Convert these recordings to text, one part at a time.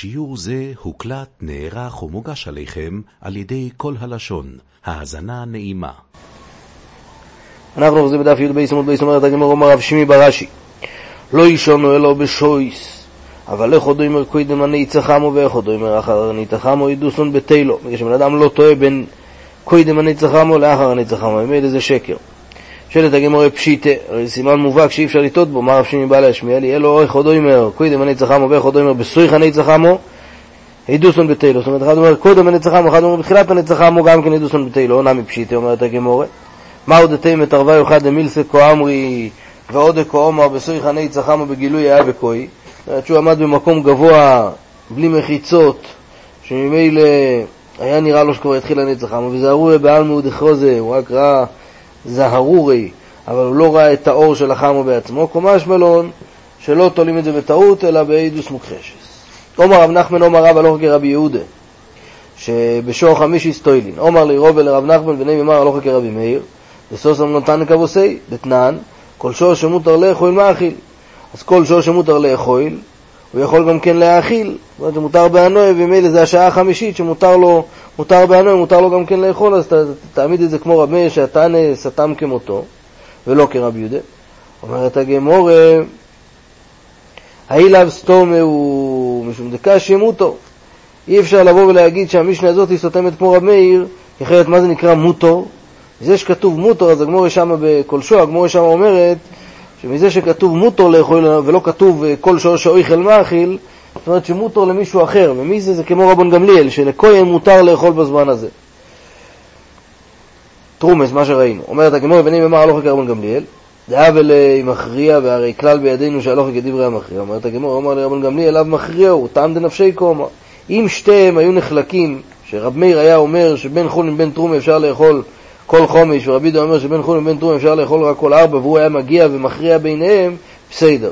שיעור זה הוקלט, נערך ומוגש עליכם על ידי כל הלשון. האזנה נעימה. אנחנו אוחזים בדף י"ב עמוד בייס אומרת הגמור אומר רב שמי ברש"י לא ישונו אלא בשויס אבל איך עוד אומר קוידם אני צחמו ואיך עוד אומר אחר אני צחמו ידוסון בתלו בגלל שבן אדם לא טועה בין קוידם אני צחמו לאחר אני צחמו ממילא זה שקר שואלת הגמור פשיטה, הרי סימן מובהק שאי אפשר לטעות בו, מה רב שמי בא להשמיע לי? אלו איך עוד אומר, קוידם אני צחמו ואיך עוד אומר בסויך אני צחמו הידוסון בתלו, זאת אומרת אחד אומר קודם אני צחמו, אחד אומר בתחילת אני צחמו גם כן הידוסון בתלו, נמי פשיטה אומרת הגמורה. מהו דתימת מתרווה אחד דמילסה כה אמרי ועוד כה אומר בסוי חני צחמו בגילוי היה וכוי? זאת אומרת שהוא עמד במקום גבוה בלי מחיצות שממילא היה נראה לו שכבר התחיל הנצח עמו וזהרורי בעלמא דחרוזה הוא רק ראה זהרורי אבל הוא לא ראה את האור של החמו בעצמו קומש מלון שלא תולים את זה בטעות אלא באידוס מוכחשס עומר רב נחמן עומר רב הלוך כרבי יהודה שבשור חמישי סטוילין עומר לירוב ולרב נחמן בני ממר הלוך כרבי מאיר וסוסם נתן כבוסי, דתנן, כל שור שמותר לאכול מאכיל. אז כל שור שמותר לאכול, הוא יכול גם כן להאכיל, זאת אומרת שמותר באנוי, ומילא זה השעה החמישית שמותר לו, מותר באנוי, מותר לו גם כן לאכול, אז תעמיד את זה כמו רבי מאיר שהתנא סתם כמותו, ולא כרבי יהודה. אומרת הגמור, האילב סתומה הוא משום דקה שמותו. אי אפשר לבוא ולהגיד שהמשנה הזאת היא סותמת כמו רבי מאיר, אחרת מה זה נקרא מותו? זה שכתוב מוטו, אז הגמורה שמה בקולשו, הגמורה שמה אומרת שמזה שכתוב מוטו לאכול ולא כתוב אה, כל שור שאויכל מאכיל, זאת אומרת שמוטו למישהו אחר, ומי זה? זה כמו רבון גמליאל, שלכהן מותר לאכול בזמן הזה. טרומס, מה שראינו. אומרת הגמורה, בני ממר הלוך כרבון גמליאל, דאבל מכריע, והרי כלל בידינו שהלוך כדברי המכריע. אומרת הגמורה, אומר לרבון גמליאל, אב מכריע הוא, טעם דנפשי קומה. אם שתיהם היו נחלקים, שרב מאיר היה אומר שבין חול ובין טרומה אפשר לאכול כל חומש, ורבי דו אומר שבין חול ובין טרום אפשר לאכול רק כל ארבע, והוא היה מגיע ומכריע ביניהם, בסדר.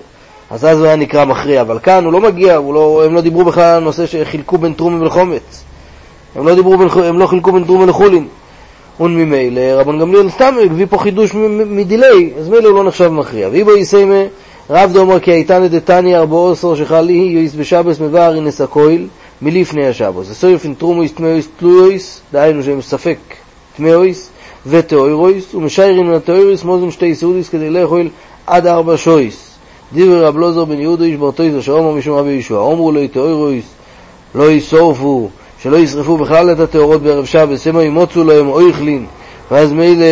אז אז הוא היה נקרא מכריע, אבל כאן הוא לא מגיע, הוא לא, הם לא דיברו בכלל על הנושא שחילקו בין טרומים ולחומץ. הם לא, דיברו בין, הם לא חילקו בין טרומים לחולין. וממילא רבן גמליאל סתם הביא פה חידוש מדיליי, אז מילא הוא לא נחשב מכריע. ואיבו יסיימה רב דאמר כי הייתנא דתניא ארבעו עשר שחלי יויס בשבס מבאר אינס הכויל מלפני השבוס. אסויפין תרומויס תמאויס תלויויס, דהיינו שהם ספק תמאויס, וטהוירויס, ומשיירים לטהוירויס מוזם שתי סעודיס כדי לאכול עד ארבע שויס. דיבר רב לוזר בן יהודה איש ברטויס אשר אומר משום רבי ישוע, אמרו לו טהוירויס לא ישרפו, שלא ישרפו בכלל את הטהורות בערב שבת, שמא ימוצו להם אויכלין, ואז מילא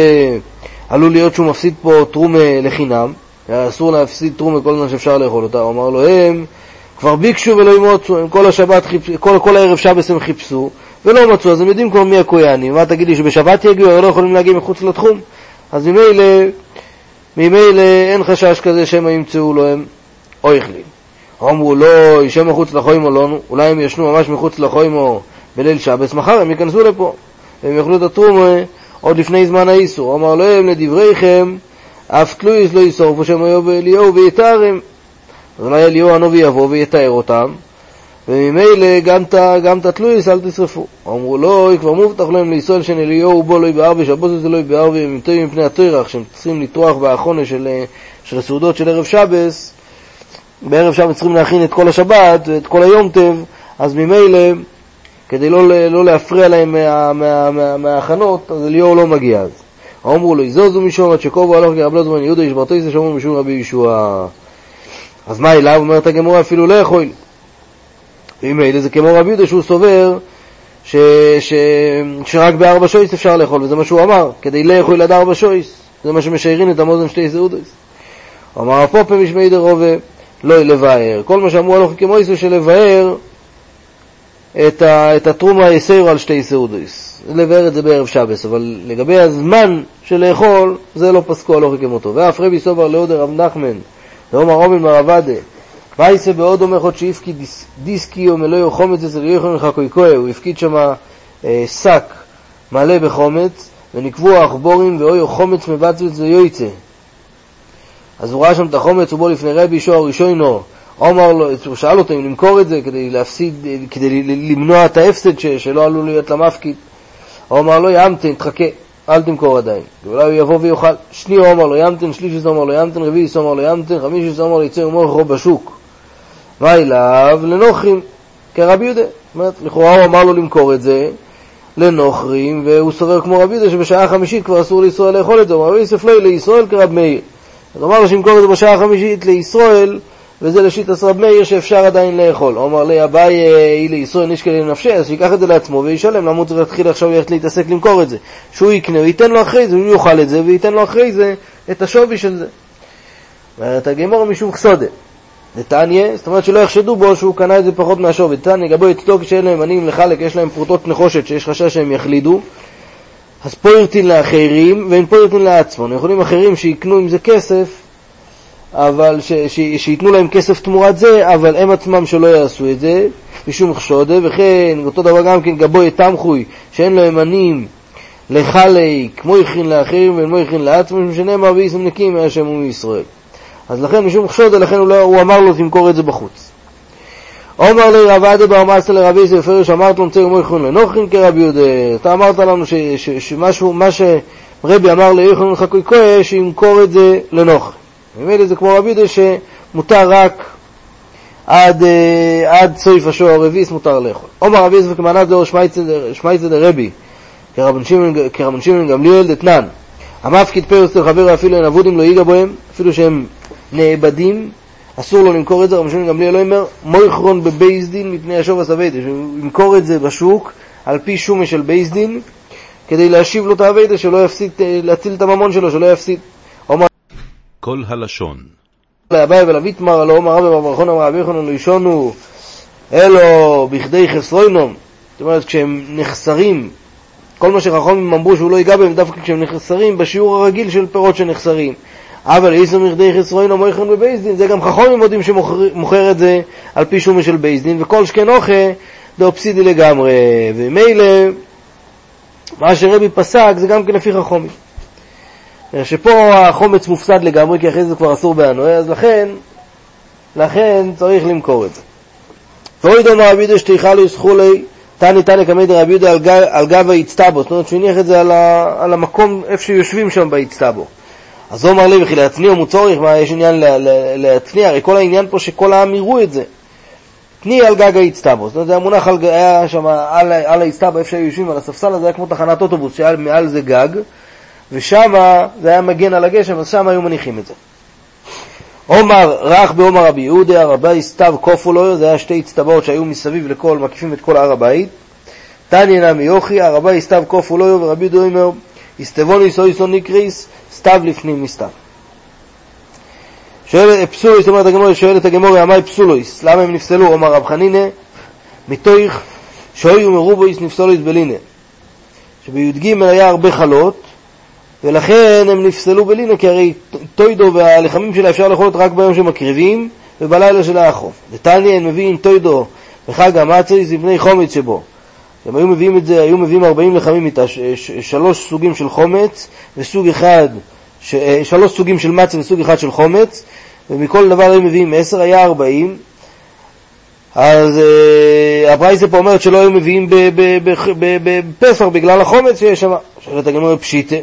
עלול להיות שהוא מפסיד פה תרומה לחינם, אסור להפסיד תרומה כל זמן שאפשר לאכול אותה, הוא אמר לו הם כבר ביקשו ולא ימוצו, הם כל השבת, כל, כל הערב שבת הם חיפשו, ולא מצאו, אז הם יודעים כבר מי הכויאנים. מה תגיד לי, שבשבת יגיעו, הם לא יכולים להגיע מחוץ לתחום? אז ממילא, ממילא אין חשש כזה שמא ימצאו לו הם אויכלין. אמרו לא, ישב מחוץ לחוימו לא, אולי הם ישנו ממש מחוץ לחוימו בליל שבס, מחר הם ייכנסו לפה, והם יאכלו את התרומה עוד לפני זמן האיסור. אמר להם, לדבריכם, אף תלויס לא ישרפו שם היו באליהו ויתארם. אז אולי אליהו הנובי יבוא ויתאר אותם, וממילא גם את התלויס אל תשרפו. אמרו לו, כבר מובטח להם לישראל אליהו בו לא יבער ושבוס זה לא יבער והם ימתאים מפני התרח, שהם צריכים לטרוח באחרונה של, של הסעודות של ערב שבס, בערב שבס צריכים להכין את כל השבת ואת כל היום טב, אז ממילא, כדי לא, לא להפריע להם מה, מה, מה, מההכנות, אז אליהו לא מגיע אז. אמרו לו, יזוזו משום עד שקובו הלוך כרב לוזמן יהודה ישברתו יסה שאומרים משום רבי ישוע. אז מה אליו? אומרת הגמורה אפילו לא יכול. ממילא זה כמו רבי יהודה שהוא סובר ש, ש, שרק בארבע שויס אפשר לאכול, וזה מה שהוא אמר, כדי לאכול עד ארבע שויס, זה מה שמשיירין את המוזן שתי סעודויס. אמר הפופה משמי דרובה, לא לבאר. כל מה שאמרו הלוכי כמו איסו של לבאר את, ה, את התרומה יסירו על שתי סעודויס. לבאר את זה בערב שבס, אבל לגבי הזמן של לאכול, זה לא פסקו הלוכי כמותו. ואף רבי סובר לעודר רב נחמן, ואומר עומר מרבדה, וייסה בעוד אומר חוד שהפקיד דיסקי או מלוא חומץ אצל יוחנן חקויקויה, הוא הפקיד שם אה, שק מלא בחומץ, ונקבו העכבורים ואוי חומץ מבצבץ ויועצה. אז הוא ראה שם את החומץ, הוא בוא לפני רבי ישוע הראשונו, אמר לו, הוא שאל אותו אם למכור את זה כדי להפסיד, כדי למנוע את ההפסד שלא עלול להיות למפקיד. הוא אמר לו, ימתן, תחכה, אל תמכור עדיין. ואולי הוא יבוא ויאכל. שני הוא אמר לו ימתן, שלישי אמר לו ימתן, רביעי אמר לו ימתן, חמישי אמר לו יצא ומוכרו בשוק. מה אליו? לנוחים. כרבי יהודה. זאת אומרת, לכאורה הוא אמר לו למכור את זה לנוכרים, והוא סובר כמו רבי יהודה שבשעה החמישית כבר אסור לישראל לאכול את זה. הוא אמר יוסף לא לישראל כרב מאיר. אז אמר לו שימכור את זה בשעה החמישית לישראל, וזה לשיטת רב מאיר שאפשר עדיין לאכול. הוא אמר לי, אביי היא לישראל נשקל לנפשי, אז שיקח את זה לעצמו וישלם, למה הוא צריך להתחיל עכשיו ללכת להתעסק למכור את זה? שהוא יקנה, וייתן לו אחרי זה, הוא יאכל את זה, וייתן לו אחרי זה את השווי של זה. אומרת הגמור משום חסודה. נתניה, זאת אומרת שלא יחשדו בו שהוא קנה את זה פחות מהשווי. נתניה, גבו אצלו כשאין להם עניים לחלק, יש להם פרוטות נחושת שיש חשש שהם יחלידו, אז פה ירטין לאחרים ואין פה ירטין לעצמו. יכולים אחרים שיקנו עם זה כסף, אבל ש, ש, שייתנו להם כסף תמורת זה, אבל הם עצמם שלא יעשו את זה, משום חשודה, וכן אותו דבר גם כן גבוי תמחוי, שאין להם עניים לחלק, כמו יכין לאחרים ולמו יכין לעצמו, שנאמר ואיסם נקים מהשם ומישראל. אז לכן משום חשודה, לכן הוא, לא, הוא אמר לו תמכור את זה בחוץ. אומר לי רב עדה בר מסה לרבי יוסף פרש אמרת לו מצא ומויכון לנוכין כרבי יהודה אתה אמרת לנו שמשהו, מה שרבי אמר ליכון לחכוי כהה שימכור את זה לנוכין ממילא זה כמו רבי יהודה שמותר רק עד, עד סויף השור הרביעיס מותר לאכול. אומר רבי יוסף כמענת דור שמייצא דרבי כרבן שמעון גמליאל דתנן המפקיד פרס לחבר אפילו אין אבודים לא ייגע בהם אפילו שהם נאבדים אסור לו למכור את זה, רבי שמעון גמליאל לא אומר מויכרון בבייס דין מפני השוב הסווידה, שהוא ימכור את זה בשוק על פי שומה של בייס דין כדי להשיב לו את האביידה, שלא יפסיד, להציל את הממון שלו, שלא יפסיד. כל הלשון. לאביי ולוויתמר, הלא אומר רבי ברכון אמר רבי יוחנן ראשונו אלו בכדי חסרוינום. זאת אומרת, כשהם נחסרים, כל מה שחכמים אמרו שהוא לא ייגע בהם, דווקא כשהם נחסרים בשיעור הרגיל של פירות שנחסרים. אבל איסו מכדי חסרוינום מויכן בבייסדין, זה גם חכמים מודים שמוכר את זה על פי שומה של בייסדין, וכל שכן אוכה דאופסידי לגמרי. ומילא, מה שרבי פסק זה גם כן לפי חכמים. שפה החומץ מופסד לגמרי, כי אחרי זה כבר אסור באנוי, אז לכן, לכן צריך למכור את זה. ואוי דומה רבי יהודה שתיכה לו סכולי, תני תני כמי דרבי יהודה על גב האצטבו, זאת אומרת שהוא הניח את זה על, על המקום איפה שיושבים שם באצטבו. אז הוא אמר לי, וכי להצניע מוצורך, מה יש עניין להצניע? הרי כל העניין פה שכל העם יראו את זה. תני על גג האצטבו, זאת אומרת, זה היה מונח על, היה שם על, על האצטבו, איפה שהיו יושבים על הספסל הזה, היה כמו תחנת אוטובוס, שהיה מעל זה גג, ושם זה היה מגן על הגשם, אז שם היו מניחים את זה. עומר רך בעומר רבי יהודה, הרבי סתיו כופו לו, זה היה שתי אצטבעות שהיו מסביב לכל, מקיפים את כל הר הבית. תניא נמי יוכי, הרבי סתיו כופו לו, ורבי יהודה אומר, הסתבוניס אויסון נקריס, סתיו לפנים מסתיו. שואל פסולויס, אומרת הגמור, שואלת הגמור, עמי פסולויס, למה הם נפסלו? אומר רב חנינא, מתוך שאויו מרובויס נפסולויס בלינא. שבי"ג היה הרבה חלות, ולכן הם נפסלו בלינה, כי הרי טוידו והלחמים שלה אפשר לאכול רק ביום שמקריבים ובלילה של האחרוף. נתניה הם מביאים טוידו בחג המצריס לבני חומץ שבו. הם היו מביאים את זה, היו מביאים 40 לחמים שלוש סוגים של חומץ וסוג אחד, ש, שלוש סוגים של מצה וסוג אחד של חומץ, ומכל דבר היו מביאים 10, היה 40. אז uh, הפרייסה פה אומרת שלא היו מביאים בפסח בגלל החומץ שיש שם. שואלת הגמור פשיטה.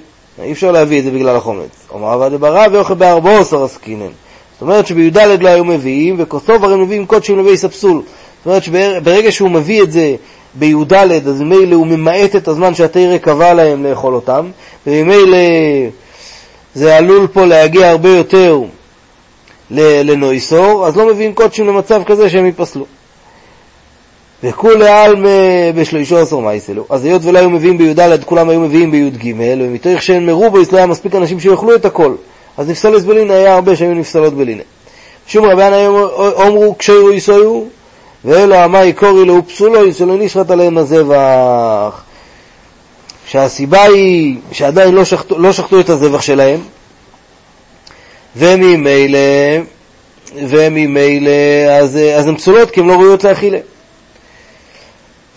אי אפשר להביא את זה בגלל החומץ. אומר עבד ברע ואוכל בארבעו עשר עסקינן. זאת אומרת שבי"ד לא היו מביאים, וכוסוב הרי מביאים קודשים לבי ספסול. זאת אומרת שברגע שהוא מביא את זה בי"ד, אז ממילא הוא ממעט את הזמן שהתרא קבע להם לאכול אותם, וממילא זה עלול פה להגיע הרבה יותר לנויסור, אז לא מביאים קודשים למצב כזה שהם ייפסלו. וכולי עלמא בשלישו עשר מייסלו. אז היות ולא היו מביאים בי"ד, כולם היו מביאים בי"ג, ומתוך שאין מרובויס לא היה מספיק אנשים שיאכלו את הכל. אז נפסלס בלינה היה הרבה שהיו נפסלות בלינה. שום רבן אומרו כשירו יסויו, ואלו עמי קורי לו פסולו, יסולו נשרת עליהם הזבח. שהסיבה היא שעדיין לא שחטו, לא שחטו את הזבח שלהם, וממילא, וממילא, אז, אז הן פסולות כי הן לא ראויות לאכילה.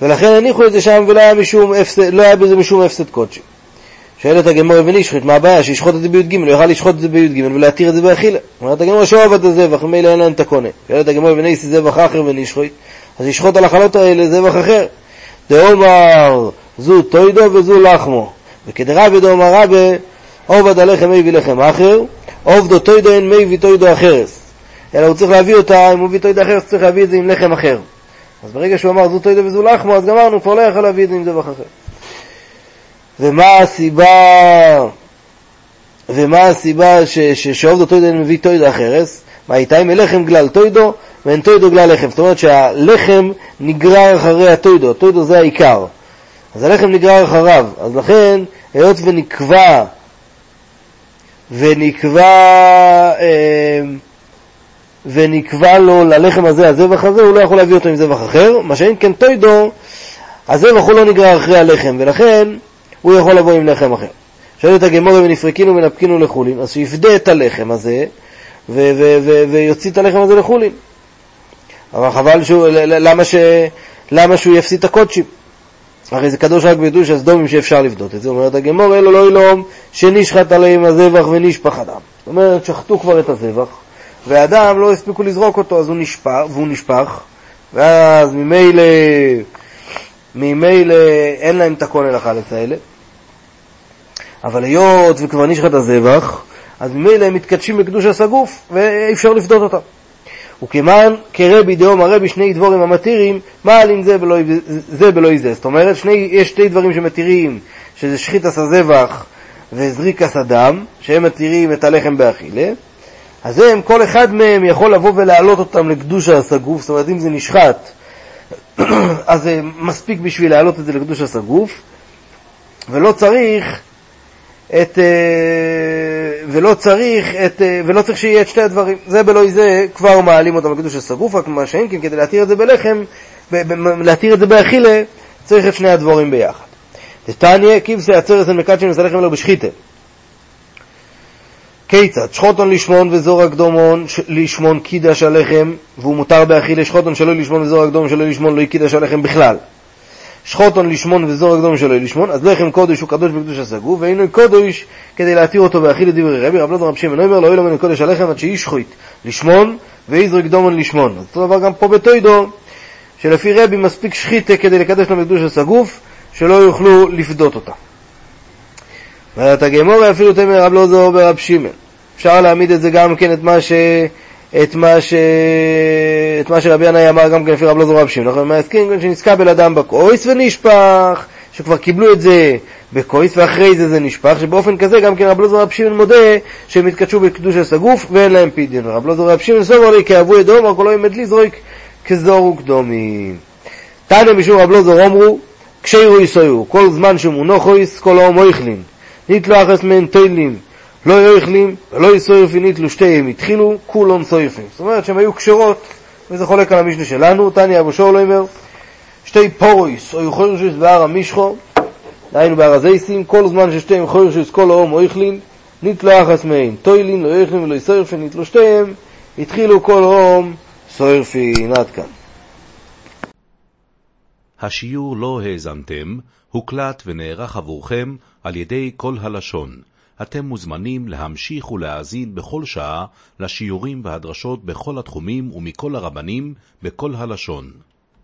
ולכן הניחו את זה שם ולא היה, משום הפסד, לא היה בזה משום הפסד קודשי. שואלת הגמור ונשחית, מה הבעיה? שישחוט את זה בי"ג, הוא יוכל לשחוט את זה בי"ג ולהתיר את זה באכילה. אומרת הגמור שאוהב את הזבח, ממילא אין להם את הקונה. שואלת הגמור וניסי זבח אחר ונשחית, אז ישחוט על החלות האלה זבח אחר. דאומר זו טוידו וזו לחמו. וכדרבי דאומר רבי, עובד הלחם מי ולחם אחר, עובדו טוידו אין מי וטוידו אחרס. אלא הוא צריך להביא אותה, אם הוא מביא טוידו אחרס, צריך להביא את זה עם לחם אחר. אז ברגע שהוא אמר זו תוידו וזו לחמו, אז גמרנו, כבר לא יכול להביא את זה עם זבח אחר. ומה הסיבה, ומה הסיבה שעובדו תוידו מביא תוידו אחרס? מה איתה אם לחם גלל תוידו ואין תוידו גלל לחם. זאת אומרת שהלחם נגרר אחרי התוידו, התוידו זה העיקר. אז הלחם נגרר אחריו. אז לכן, היות ונקבע, ונקבע, אה, ונקבע לו ללחם הזה הזבח הזה, הוא לא יכול להביא אותו עם זבח אחר. מה שאין כן תוידו, הזבח הוא לא נגרר אחרי הלחם, ולכן הוא יכול לבוא עם לחם אחר. שואלת הגמורה ונפרקינו ונפקינו לחולין, אז שיפדה את הלחם הזה, ויוציא את הלחם הזה לחולין. אבל חבל שהוא, למה, ש, למה שהוא יפסיד את הקודשים? הרי זה קדוש רק בדוש הסדומים שאפשר לפדות את זה. אומרת הגמור, אלו לא ילום שנשחט עליהם הזבח ונשפח אדם. זאת אומרת, שחטו כבר את הזבח, והאדם לא הספיקו לזרוק אותו, אז הוא נשפח, והוא נשפח, ואז ממילא, ממילא אין להם את הכהן החלץ האלה. אבל היות וכבר נשחט הזבח, אז ממילא הם מתקדשים בקדוש הגוף, ואי אפשר לפדות אותם. וכמען כרבי דאום הרבי שני דבורים המתירים, מעלין זה בלא זה. בלא זה. זאת אומרת, שני, יש שתי דברים שמתירים, שזה שחיטס הזבח וזריקס הדם, שהם מתירים את הלחם באכילה. אז הם, כל אחד מהם יכול לבוא ולהעלות אותם לקדוש הסגוף, זאת אומרת, אם זה נשחט, אז זה מספיק בשביל להעלות את זה לקדוש הסגוף, ולא צריך את, אה, ולא צריך, את, אה, ולא צריך שיהיה את שתי הדברים. זה בלא זה, כבר מעלים אותם לקדוש הסגוף, רק מה שאין כן, כדי להתיר את זה בלחם, להתיר את זה באכילה, צריך את שני הדבורים ביחד. דתניא, כבשי עצרס אין מקדשים וסלחם אלו בשחיתה. כיצד? שחוטון לשמון וזור הקדומון לשמון קידש הלחם, והוא מותר באכילה שחוטון שלא לשמון וזור הקדומון שלא לשמון לא קידש הלחם בכלל. שחוטון לשמון וזור הקדום שלו לשמון, אז לחם קודש הוא קדוש בקדוש הסגוף, ואינו קודש כדי להתיר אותו ואכיל את דברי רבי, רב לא רב שמעון אומר, לא יהיה לו קודש הלחם עד שישחוט לשמון, ואיזר קדומון לשמון. אז אותו דבר גם פה בתוידו, שלפי רבי מספיק שחיתה כדי לקדש לו בקדוש הסגוף, שלא יוכלו לפדות אותה. ואומרת הגמורה אפילו תמר רב לא זור ברב שמעון. אפשר להעמיד את זה גם כן, את מה ש... את מה, ש... את מה שרבי ינאי אמר גם כן לפי רב לוזור רב שמעון, אנחנו מעסקים שנזכה בן אדם בקויס ונשפך, שכבר קיבלו את זה בקויס ואחרי זה זה נשפך, שבאופן כזה גם כן רב לוזור רב שמעון מודה שהם התקדשו בקדוש הסגוף ואין להם פידיון. רב לוזור רב שמעון סובר לי כאבו אדום, רק לא ימד לי זרויק כזור וקדומים. תנא משום רב לוזור אמרו, כשירו יסויו, כל זמן שמונוחויס כל האום אויכלין, נתלו אחס מהן תוילים לא יאכלים ולא יסויפין יתלו שתיהם התחילו כולון סויפים. זאת אומרת שהן היו קשרות, וזה חולק על המשנה שלנו, תניא אבו שור לא אומר, שתי פורויס או יחורשוס בהר המשחו, דהיינו בהר הזייסים, כל זמן ששתיהם חורשוס כל האום או יכלין, נתלו אחס מהן, טוילין לא יאכלים ולא יסויפין נתלו שתיהם, התחילו כל האום סויפין. עד כאן. השיעור לא האזנתם, הוקלט ונערך עבורכם על ידי כל הלשון. אתם מוזמנים להמשיך ולהאזין בכל שעה לשיעורים והדרשות בכל התחומים ומכל הרבנים בכל הלשון.